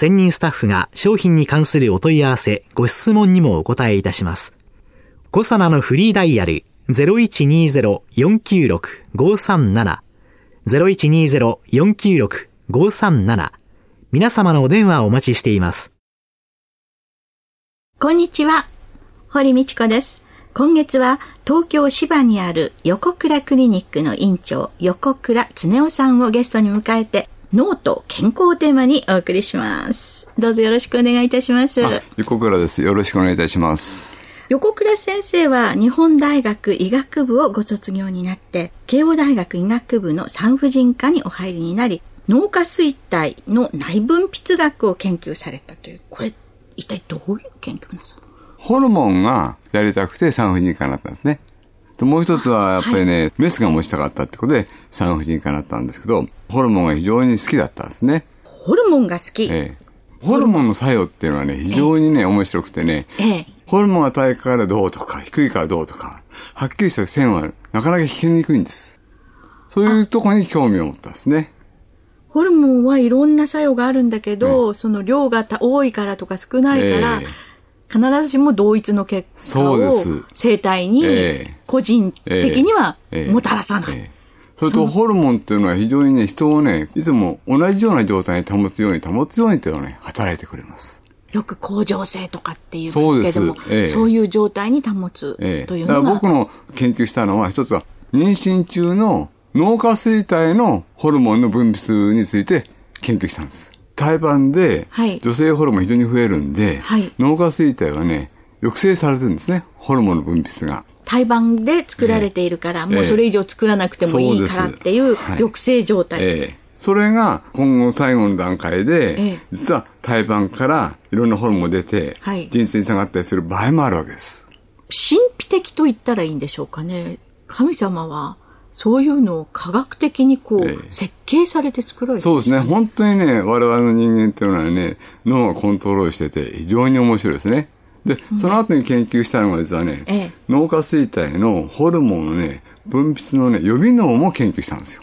専任スタッフが商品に関するお問い合わせ、ご質問にもお答えいたします。コサナのフリーダイヤル0120-496-537 0120-496-537皆様のお電話をお待ちしています。こんにちは。堀道子です。今月は東京芝にある横倉クリニックの院長横倉恒夫さんをゲストに迎えて脳と健康をテーマにお送りします。どうぞよろしくお願いいたします。横倉です。よろしくお願いいたします。横倉先生は日本大学医学部をご卒業になって、慶応大学医学部の産婦人科にお入りになり、脳下垂体の内分泌学を研究されたという、これ一体どういう研究なさるホルモンがやりたくて産婦人科になったんですね。でもう一つはやっぱりね、はい、メスが持ちたかったってことで産婦人科になったんですけど、ホルモンが非常に好きだったんですね。ホルモンが好き、ええ、ホルモンの作用っていうのはね、非常にね、面白くてね、ええ、ホルモンが高いからどうとか、低いからどうとか、はっきりした線はなかなか引きにくいんです。そういうところに興味を持ったんですね。ホルモンはいろんな作用があるんだけど、その量が多いからとか少ないから、必ずしも同一の結果を生体に個人的にはもたらさない。それとホルモンっていうのは非常にね、人をね、いつも同じような状態に保つように保つようにっていうのはね、働いてくれます。よく恒常性とかっていうんですけども、そうええ、そういう状態に保つというのが、え、だから僕の研究したのは、一つは妊娠中の脳下垂体のホルモンの分泌について研究したんです。胎盤で、女性ホルモン非常に増えるんで、はい、脳下垂体はね、抑制されてるんですね、ホルモンの分泌が。胎盤で作られているから、えー、もうそれ以上作らなくてもいいからっていう抑制状態。はいえー、それが今後最後の段階で、えー、実は胎盤からいろんなホルモンが出て、はい、につながったりする場合もあるわけです。神秘的と言ったらいいんでしょうかね。神様はそういうのを科学的にこう、えー、設計されて作られて、ね、そうですね。本当にね、我々の人間っていうのはね、脳がコントロールしてて非常に面白いですね。で、その後に研究したのが実はね、ええ、脳下垂体のホルモンのね、分泌のね、予備脳も研究したんですよ。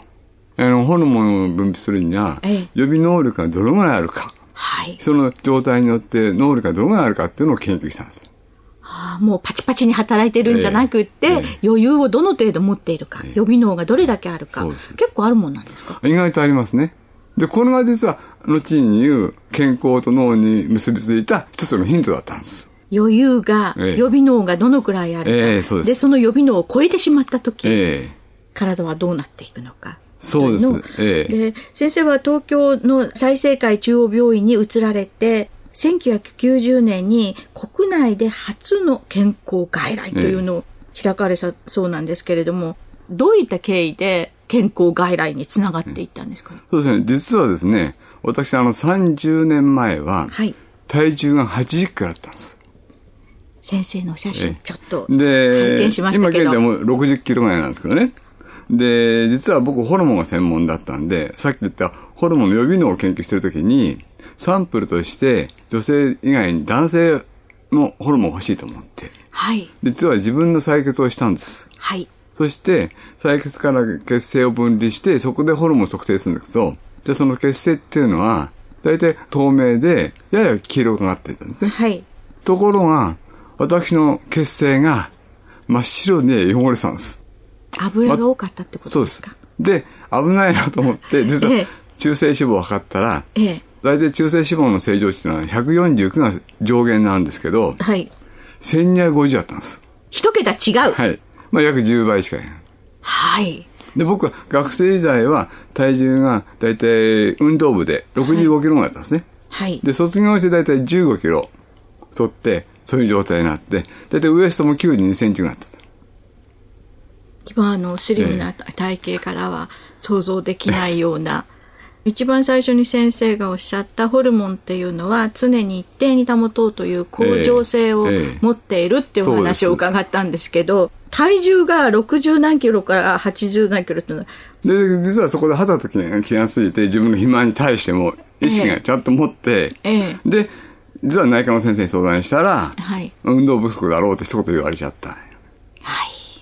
あの、ホルモンを分泌するには、え、予備能力がどのぐらいあるか。はい。その状態によって能力がどのぐらいあるかっていうのを研究したんです。はあ、もうパチパチに働いてるんじゃなくって、えー、余裕をどの程度持っているか、えー、予備脳がどれだけあるか、結構あるもんなんですか？意外とありますね。で、これが実は、後に言う健康と脳に結びついた一つのヒントだったんです。余裕が、予備脳がどのくらいあるか、えー、そでその予備脳を超えてしまった時、えー、体はどうなっていくのか。そうです。えー、で先生は東京の済生会中央病院に移られて、1990年に国内で初の健康外来というのを開かれたそうなんですけれども、どういった経緯で健康外来につながっていったんですか、そうですね。実はですね、私、あの、30年前は、体重が80キロあったんです。先生の写真、ちょっと拝見しましたけど。今現在も60キロぐらいなんですけどね。で、実は僕ホルモンが専門だったんで、さっき言ったホルモンの予備能を研究してるときに、サンプルとして女性以外に男性のホルモン欲しいと思って、はい。実は自分の採血をしたんです。はい。そして、採血から血清を分離して、そこでホルモンを測定するんだけど、じゃその血清っていうのは、大体透明で、やや黄色くなってたんですね。はい。ところが、私の血清が真っ白に汚れてたんです。油が多かったってことですか、ま、そうです。で、危ないなと思って、実は中性脂肪を測ったら、ええ、大体中性脂肪の正常値というのは149が上限なんですけど、はい、1250あったんです。一桁違う。はい。まあ約10倍しかない。はい。で、僕は学生時代は体重がだいたい運動部で65キロぐらいだったんですね。はい。で、卒業してだいたい15キロ取って、そういう状態になって、だいたいウエストも92センチぐらいだった今あのスリムな体型からは想像できないような、一番最初に先生がおっしゃったホルモンっていうのは常に一定に保とうという向上性を持っているっていうお話を伺ったんですけど、体重が60何キロから80何キロっていうのは、で、実はそこで肌と気が気がついて、自分の肥満に対しても意識がちゃんと持って、ええで、実は内科の先生に相談したら、はい。運動不足だろうって一言言われちゃった。は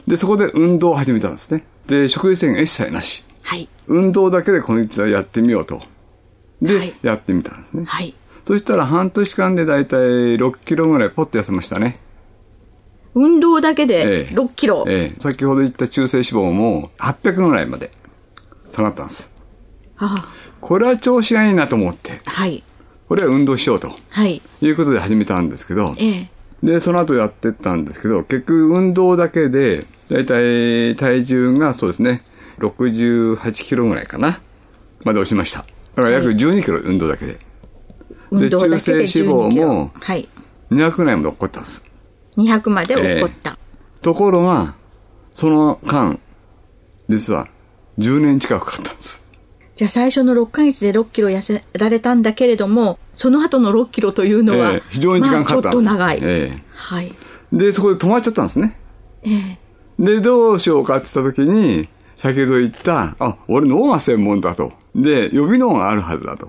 い。で、そこで運動を始めたんですね。で、食事制限一切なし。はい。運動だけでこの一はやってみようと。で、はいやってみたんですね。はい。そしたら半年間でだいたい6キロぐらいポッと痩せましたね。運動だけえでえ6キロ？ええ。先ほど言った中性脂肪も800ぐらいまで下がったんです。あこれは調子がいいなと思って、あはい。これは運動しようとはい。いうことで始めたんですけど、ええ。で、その後やってったんですけど、結局運動だけで、だいたい体重がそうですね、68キロぐらいかな、まで落ちました。だから約12キロ運動だけで。運動だけで中性脂肪12キロもはい。200ぐらいまで落っこったんです。200まで起こった。ところが、その間、実は10年近くかかったんです。じゃあ最初の6ヶ月で6キロ痩せられたんだけれども、その後の6キロというのは、ええ非常に時間かかったんです。まあちょっと長い。えはい。えで、そこで止まっちゃったんですね。ええ。で、どうしようかって言った時に、先ほど言った、あ、俺脳が専門だと。で、予備脳があるはずだと。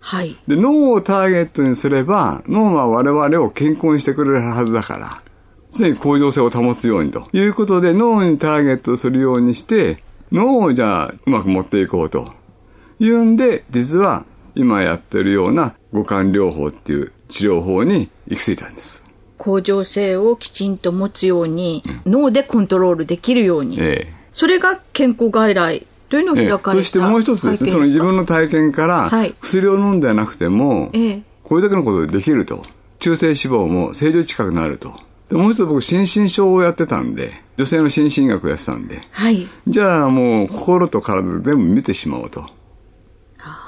はい。で、脳をターゲットにすれば、脳は我々を健康にしてくれるはずだから、常に向上性を保つようにということで、脳にターゲットするようにして、脳をじゃあうまく持っていこうと。いうんで、実は今やってるような五感療法っていう治療法に行き着いたんです。向上性をきちんと持つように、脳でコントロールできるように。ええそれが健康外来というのを開ええかれた、そしてもう一つですね、その自分の体験からはい、薬を飲んでなくても、ええこれだけのことでできると。中性脂肪も正常近くなると。でもう一つ僕、心身症をやってたんで、女性の心身医学をやってたんで、はい。じゃあもう心と体で全部見てしまおうと。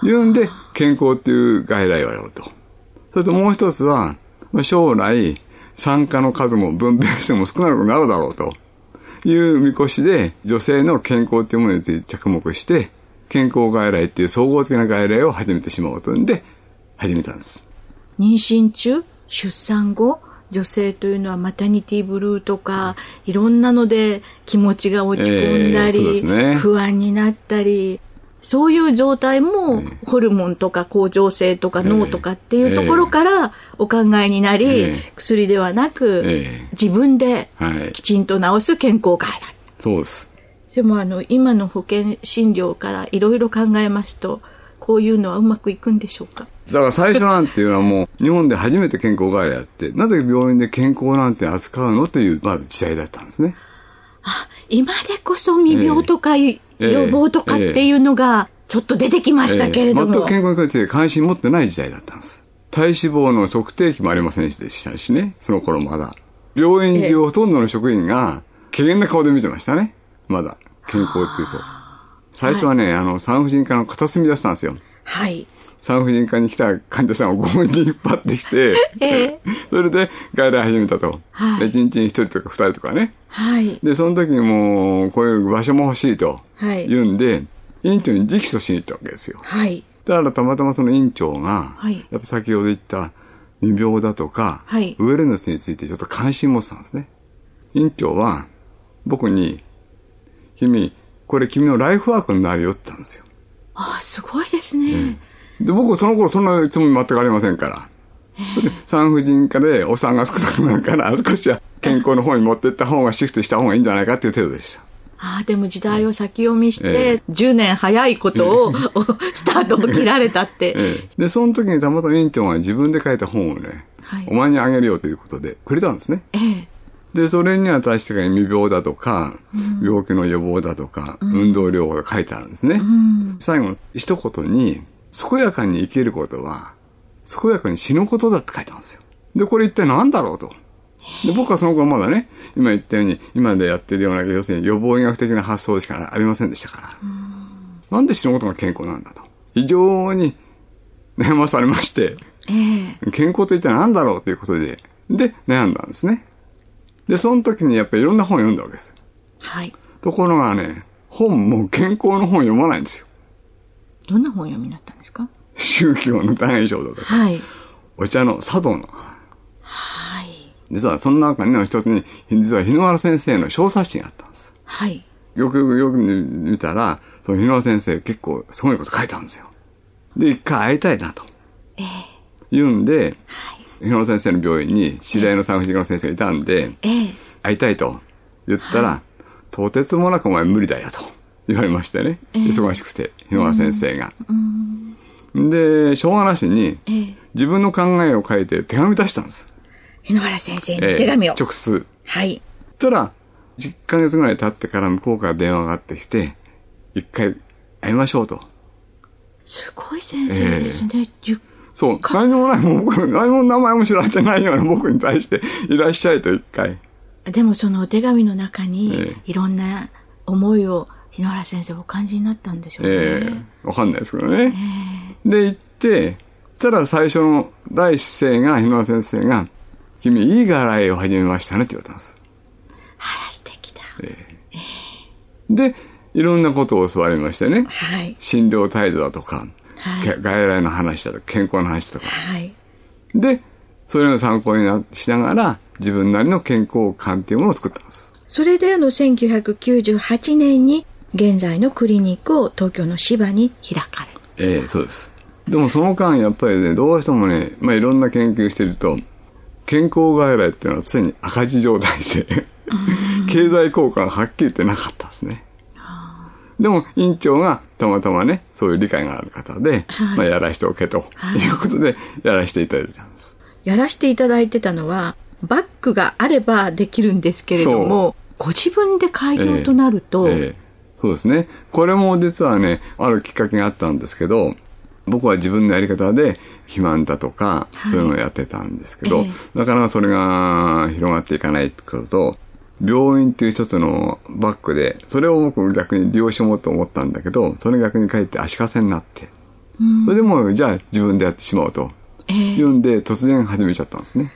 いうんで、健康っていう外来をやろうと。それともう一つは、まあ将来、酸化の数も分娩しても少なくなるだろうという見越しで、女性の健康っていうものに着目して、健康外来っていう総合的な外来を始めてしまおうというんで、始めたんです。妊娠中、出産後、女性というのはマタニティブルーとか、いろんなので気持ちが落ち込んだええそうでり、すね不安になったり、そういう状態も、ホルモンとか甲状腺とか脳とかっていうところからお考えになり、ええ。薬ではなく、ええ。自分ではい。きちんと治す健康外来。そうです。でもあの、今の保険診療からいろいろ考えますと、こういうのはうまくいくんでしょうか？だから最初なんていうのはもう、日本で初めて健康外来やって、なぜ病院で健康なんて扱うの？という、まず時代だったんですね。あ、今でこそ未病とか、ええ予防とかっていうのがちょっと出てきましたけれども。ええ全く健康について関心持ってない時代だったんです。体脂肪の測定器もありませんでしたしね、その頃まだ。病院中ほとんどの職員が、軽減な顔で見てましたね。まだ。健康っていうと。最初はね、あの、産婦人科の片隅だったんですよ。はい。産婦人科に来た患者さんを強引に引っ張ってきて、ええそれで外来始めたと。はい一日に一人とか二人とかね。はい。で、その時にもう、こういう場所も欲しいと。はい言うんで、院長に直訴しに行ったわけですよ。はい。だからたまたまその院長が、はいやっぱ先ほど言った未病だとか、はいウェルネスについてちょっと関心持ってたんですね。院長は僕に、君、これ君のライフワークになるよって言ったんですよ。あ、すごいですね。で、僕その頃そんなつもり全くありませんから。産婦人科でお産が少なくなるから、少しは健康の方に持ってった方がシフトした方がいいんじゃないかっていう程度でした。あでも時代を先読みしえて、10年早いことを、スタートを切られたって。ええで、その時にたまたま院長が自分で書いた本をね、はいお前にあげるよということでくれたんですね。ええ。で、それには確かに未病だとか、病気の予防だとか、運動療法が書いてあるんですね。最後の一言に、健やかに生きることは、健やかに死ぬことだって書いてあるんですよ。で、これ一体何だろうと。で僕はその頃まだね、今言ったように、今でやってるような、要するに予防医学的な発想しかありませんでしたから。なんで死ぬことが健康なんだと。非常に悩まされまして、ええ健康と一体何だろうということで、で、悩んだんですね。で、その時にやっぱりいろんな本を読んだわけです。はい。ところがね、本も健康の本読まないんですよ。どんな本読みになったんですか？宗教の大将だとか、はい。お茶の茶道の。はい。実はその中にの一つに、実は日野原先生の小冊子があったんです。はい。よくよく見たら、その日野原先生結構すごいこと書いたんですよ。で、一回会いたいなと。ええ言うんで、日野原先生の病院に知り合いの産婦人科の先生がいたんで、ええ会いたいと言ったら、とてつもなくお前無理だよと言われましてね。忙しくて、日野原先生が。で、しょうがなしに、ええ自分の考えを書いて手紙出したんです。日野原先生に手紙を。直通。はい。たら、10ヶ月ぐらい経ってから向こうから電話がかかってきて、一回会いましょうと。すごい先生ですね。ゆっそう、何もない、もう僕、何も名前も知られてないような僕に対して、いらっしゃいと一回。でもそのお手紙の中えに、いろんな思いを日野原先生お感じになったんでしょうね。ええわかんないですけどね。で、行って、ただ最初の第一声が、日野先生が、君、いい柄いを始めましたねって言われたんです。あら、素敵だ。で、いろんなことを教わりましてね。はい。診療態度だとか、はいけ外来の話だとか、健康の話とか。はい。で、それの参考になしながら、自分なりの健康観っていうものを作ったんです。それであの1998年に現在のクリニックを東京の芝に開かれる。ええそうです。でもその間、やっぱりね、どうしてもね、まあいろんな研究してると、健康外来っていうのは常に赤字状態で、経済効果がはっきり言ってなかったですね。でも、院長がたまたまね、そういう理解がある方で、はい。まあやらしておけということで、やらせていただいたんです。やらせていただいてたのは、バッグがあればできるんですけれども、ご自分で開業となると、ええそうですね。これも実はね、あるきっかけがあったんですけど、僕は自分のやり方で肥満だとか、はい。そういうのをやってたんですけど、えなかなかそれが広がっていかないってことと、病院っていう一つのバッグで、それを僕逆に利用しようと思ったんだけど、それ逆にかえって足かせになって、それでもうじゃあ自分でやってしまおうと。ええいうんで突然始めちゃったんですね。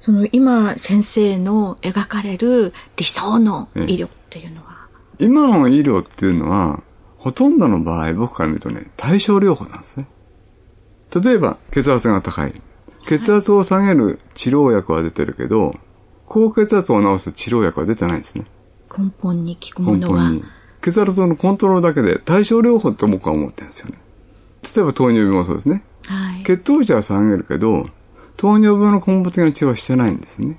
その今先生の描かれる理想の医療っていうのは、今の医療っていうのは、ほとんどの場合、僕から見るとね、対症療法なんですね。例えば、血圧が高い。血圧を下げる治療薬は出てるけど、高血圧を治す治療薬は出てないんですね。根本に効くものは根本に。血圧のコントロールだけで対症療法って僕は思ってるんですよね。例えば糖尿病もそうですね。はい。血糖値は下げるけど、糖尿病の根本的な治療はしてないんですね。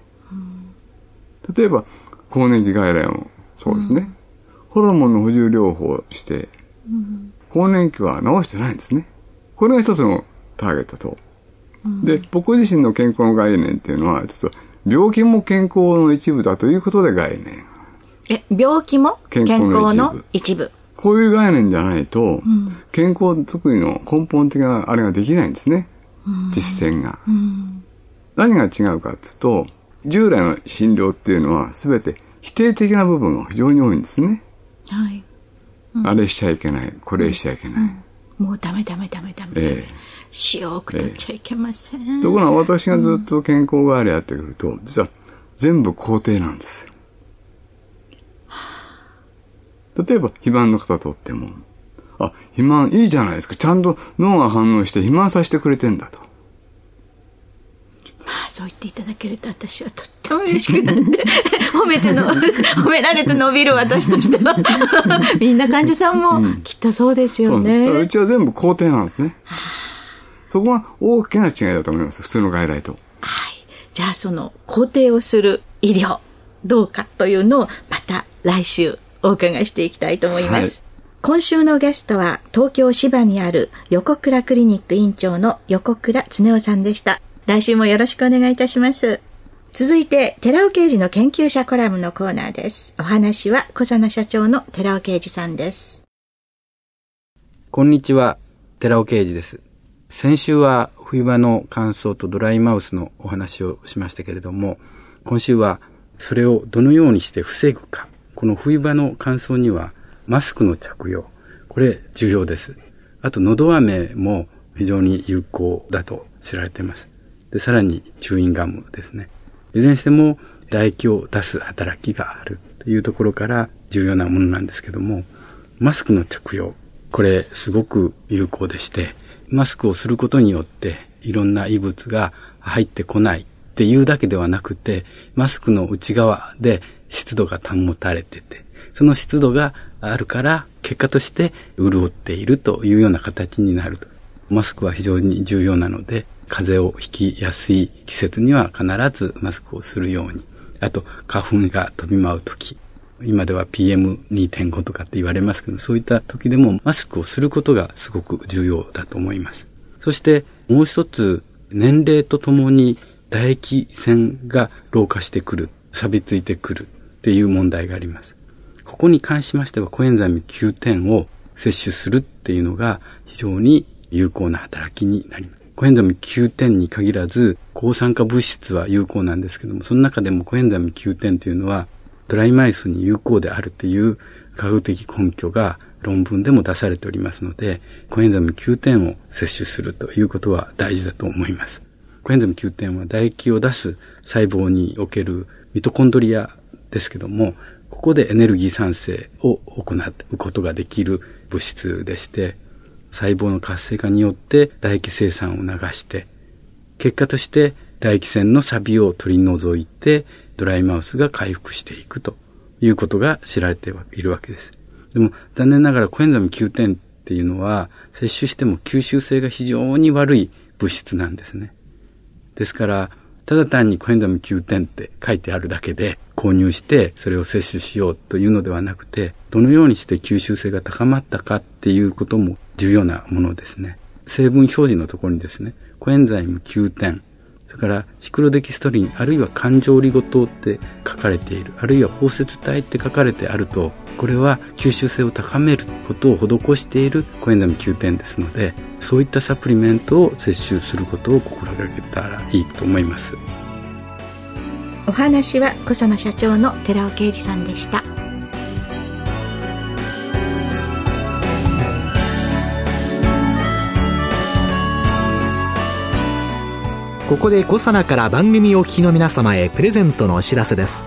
例えば、更年期外来もそうですね。ホルモンの補充療法をして、更年期は治してないんですね。これが一つのターゲットと。で、僕自身の健康の概念っていうのは、実は病気も健康の一部だということで概念。え、病気も健健康の一部。こういう概念じゃないと、健康作りの根本的なあれができないんですね。実践が。何が違うかっつうと、従来の診療っていうのは全て否定的な部分が非常に多いんですね。はい。あれしちゃいけない、これしちゃいけない。もうダメダメダメダメ。え塩を取っちゃいけません。えところが私がずっと健康外来やってくると、実は全部肯定なんですよ。例えば、肥満の方とっても、あ、肥満いいじゃないですか。ちゃんと脳が反応して肥満させてくれてんだと。まあ、そう言っていただけると私はとっても嬉しくなって、褒めての、褒められて伸びる私としては。みんな患者さんもきっとそうですよそうです。だからうね。ちは全部肯定なんですね。そこが大きな違いだと思います。普通の外来と。はい。じゃあ、その、肯定をする医療、どうかというのを、また来週お伺いしていきたいと思います。はい今週のゲストは、東京芝にある横倉クリニック院長の横倉恒夫さんでした。来週もよろしくお願いいたします。続いて、寺尾刑事の研究者コラムのコーナーです。お話は、小佐野社長の寺尾刑事さんです。こんにちは、寺尾啓二です。先週は冬場の乾燥とドライマウスのお話をしましたけれども、今週はそれをどのようにして防ぐか。この冬場の乾燥にはマスクの着用。これ重要です。あと、喉飴も非常に有効だと知られています。で、さらに、チューインガムですね。いずれにしても、唾液を出す働きがあるというところから重要なものなんですけども、マスクの着用。これ、すごく有効でして、マスクをすることによって、いろんな異物が入ってこないっていうだけではなくて、マスクの内側で湿度が保たれてて、その湿度があるから、結果として潤っているというような形になると。マスクは非常に重要なので、風邪をひきやすい季節には必ずマスクをするように。あと、花粉が飛び舞うとき。今では PM2.5 とかって言われますけど、そういった時でもマスクをすることがすごく重要だと思います。そしてもう一つ、年齢とともに唾液腺が老化してくる、錆びついてくるっていう問題があります。ここに関しましてはコエンザイム9点を摂取するっていうのが非常に有効な働きになります。コエンザイム9点に限らず、抗酸化物質は有効なんですけども、その中でもコエンザイム9点というのはドライマイスに有効であるという科学的根拠が論文でも出されておりますので、コエンザム9点を摂取するということは大事だと思います。コエンザム9点は唾液を出す細胞におけるミトコンドリアですけども、ここでエネルギー産生を行うことができる物質でして、細胞の活性化によって唾液生産を流して、結果として唾液腺の錆を取り除いて、ドライマウスが回復していくということが知られているわけです。でも残念ながらコエンザム9点っていうのは摂取しても吸収性が非常に悪い物質なんですね。ですから、ただ単にコエンザム9点って書いてあるだけで購入してそれを摂取しようというのではなくて、どのようにして吸収性が高まったかっていうことも重要なものですね。成分表示のところにですね、コエンザイム9点、それからシクロデキストリン、あるいは環状リゴ糖って書かれている、あるいは包摂体って書かれてあると、これは吸収性を高めることを施しているコエンザイム9点ですので、そういったサプリメントを摂取することを心がけたらいいと思います。お話は小佐野社長の寺尾啓二さんでした。ここでコサナから番組お聞きの皆様へプレゼントのお知らせです。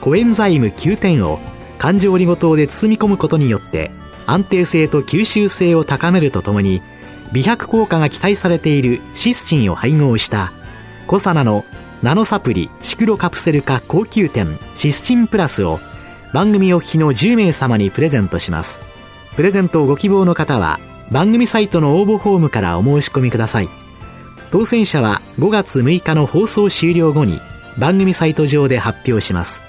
コエンザイム9点を環状オリゴ糖で包み込むことによって安定性と吸収性を高めるとともに美白効果が期待されているシスチンを配合したコサナのナノサプリシクロカプセル化高級店シスチンプラスを番組お聞きの10名様にプレゼントします。プレゼントをご希望の方は番組サイトの応募フォームからお申し込みください。当選者は5月6日の放送終了後に番組サイト上で発表します。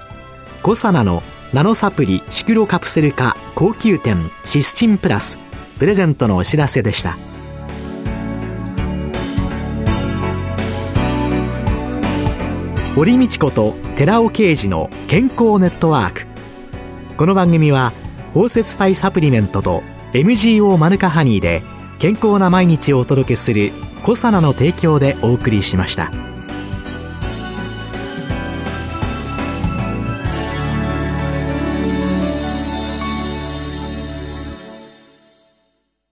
コサナのナノサプリシクロカプセル化高級店シスチンプラスプレゼントのお知らせでした。堀道子と寺尾啓二の健康ネットワーク。この番組は包摂体サプリメントと MGO マヌカハニーで健康な毎日をお届けするコサナの提供でお送りしました。